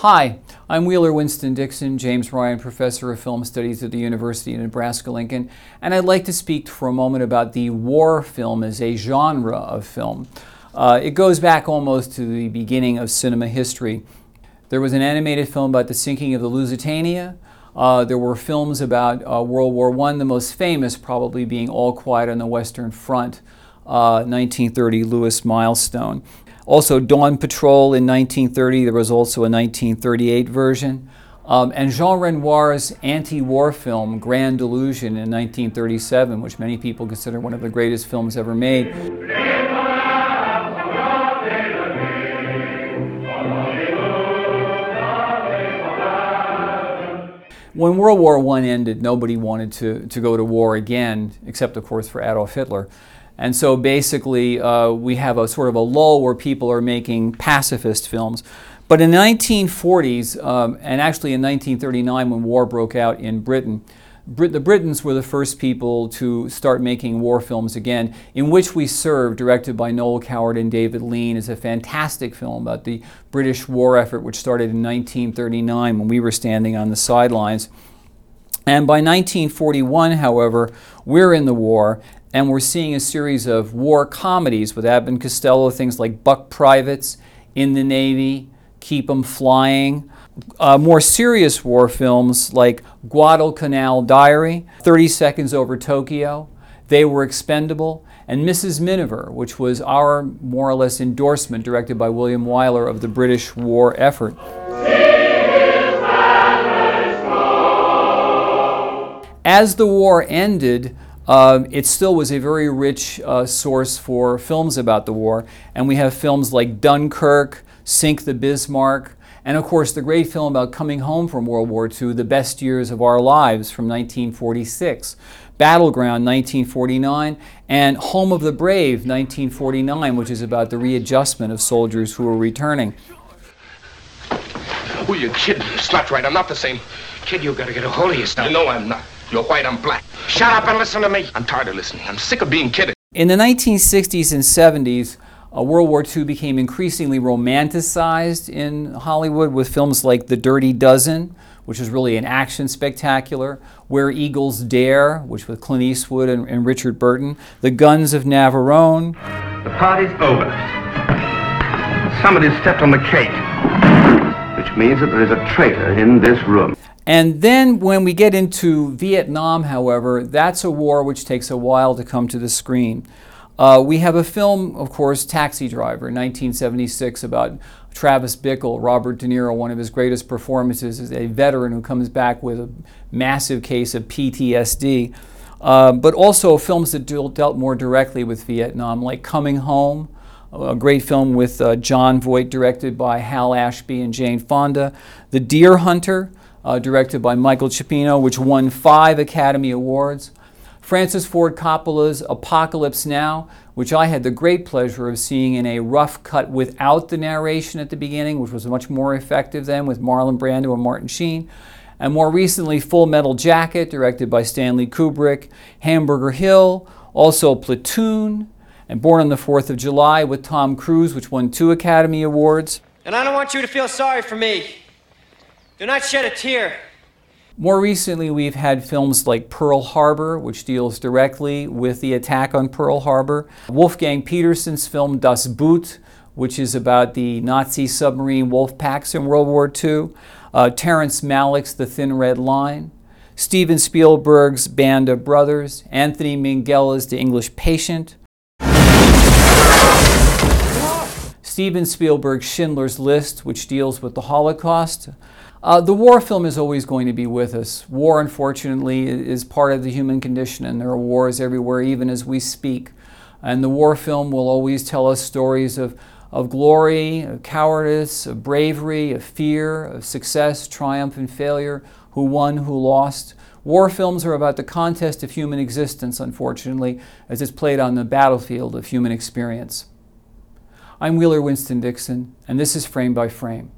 Hi, I'm Wheeler Winston Dixon, James Ryan Professor of Film Studies at the University of Nebraska Lincoln, and I'd like to speak for a moment about the war film as a genre of film. Uh, it goes back almost to the beginning of cinema history. There was an animated film about the sinking of the Lusitania. Uh, there were films about uh, World War I, the most famous probably being All Quiet on the Western Front, 1930 uh, Lewis Milestone. Also, Dawn Patrol in 1930. There was also a 1938 version. Um, and Jean Renoir's anti war film, Grand Illusion, in 1937, which many people consider one of the greatest films ever made. When World War I ended, nobody wanted to, to go to war again, except, of course, for Adolf Hitler. And so basically, uh, we have a sort of a lull where people are making pacifist films. But in the 1940s, um, and actually in 1939, when war broke out in Britain, Brit- the Britons were the first people to start making war films again, in which we serve, directed by Noel Coward and David Lean, is a fantastic film about the British war effort, which started in 1939 when we were standing on the sidelines. And by 1941, however, we're in the war, and we're seeing a series of war comedies with Abbott Costello, things like Buck Privates, In the Navy, Keep 'em Flying. Uh, more serious war films like Guadalcanal Diary, 30 Seconds Over Tokyo, They Were Expendable, and Mrs. Miniver, which was our more or less endorsement, directed by William Wyler, of the British war effort. As the war ended, uh, it still was a very rich uh, source for films about the war. And we have films like Dunkirk, Sink the Bismarck, and of course the great film about coming home from World War II, The Best Years of Our Lives from 1946, Battleground 1949, and Home of the Brave 1949, which is about the readjustment of soldiers who are returning. Who are you kidding? It's not right. I'm not the same. Kid, You've gotta get a hold of yourself. You know I'm not. You're white, I'm black. Shut up and listen to me. I'm tired of listening. I'm sick of being kidded. In the 1960s and 70s, uh, World War II became increasingly romanticized in Hollywood with films like The Dirty Dozen, which is really an action spectacular, Where Eagles Dare, which was Clint Eastwood and, and Richard Burton, The Guns of Navarone. The party's over. Somebody stepped on the cake, which means that there is a traitor in this room. And then when we get into Vietnam, however, that's a war which takes a while to come to the screen. Uh, we have a film, of course, Taxi Driver, 1976, about Travis Bickle, Robert De Niro, one of his greatest performances, is a veteran who comes back with a massive case of PTSD. Uh, but also films that dealt more directly with Vietnam, like Coming Home, a great film with uh, Jon Voight, directed by Hal Ashby and Jane Fonda. The Deer Hunter, uh, directed by Michael Cimino, which won five Academy Awards. Francis Ford Coppola's Apocalypse Now, which I had the great pleasure of seeing in a rough cut without the narration at the beginning, which was much more effective then with Marlon Brando and Martin Sheen. And more recently, Full Metal Jacket, directed by Stanley Kubrick, Hamburger Hill, also Platoon, and Born on the 4th of July with Tom Cruise, which won two Academy Awards. And I don't want you to feel sorry for me. Do not shed a tear. More recently, we've had films like Pearl Harbor, which deals directly with the attack on Pearl Harbor. Wolfgang Petersen's film Das Boot, which is about the Nazi submarine wolf packs in World War II. Uh, Terrence Malick's The Thin Red Line. Steven Spielberg's Band of Brothers. Anthony Minghella's The English Patient. Steven Spielberg's Schindler's List, which deals with the Holocaust. Uh, the war film is always going to be with us. War, unfortunately, is part of the human condition, and there are wars everywhere, even as we speak. And the war film will always tell us stories of, of glory, of cowardice, of bravery, of fear, of success, triumph, and failure, who won, who lost. War films are about the contest of human existence, unfortunately, as it's played on the battlefield of human experience. I'm Wheeler Winston Dixon, and this is Frame by Frame.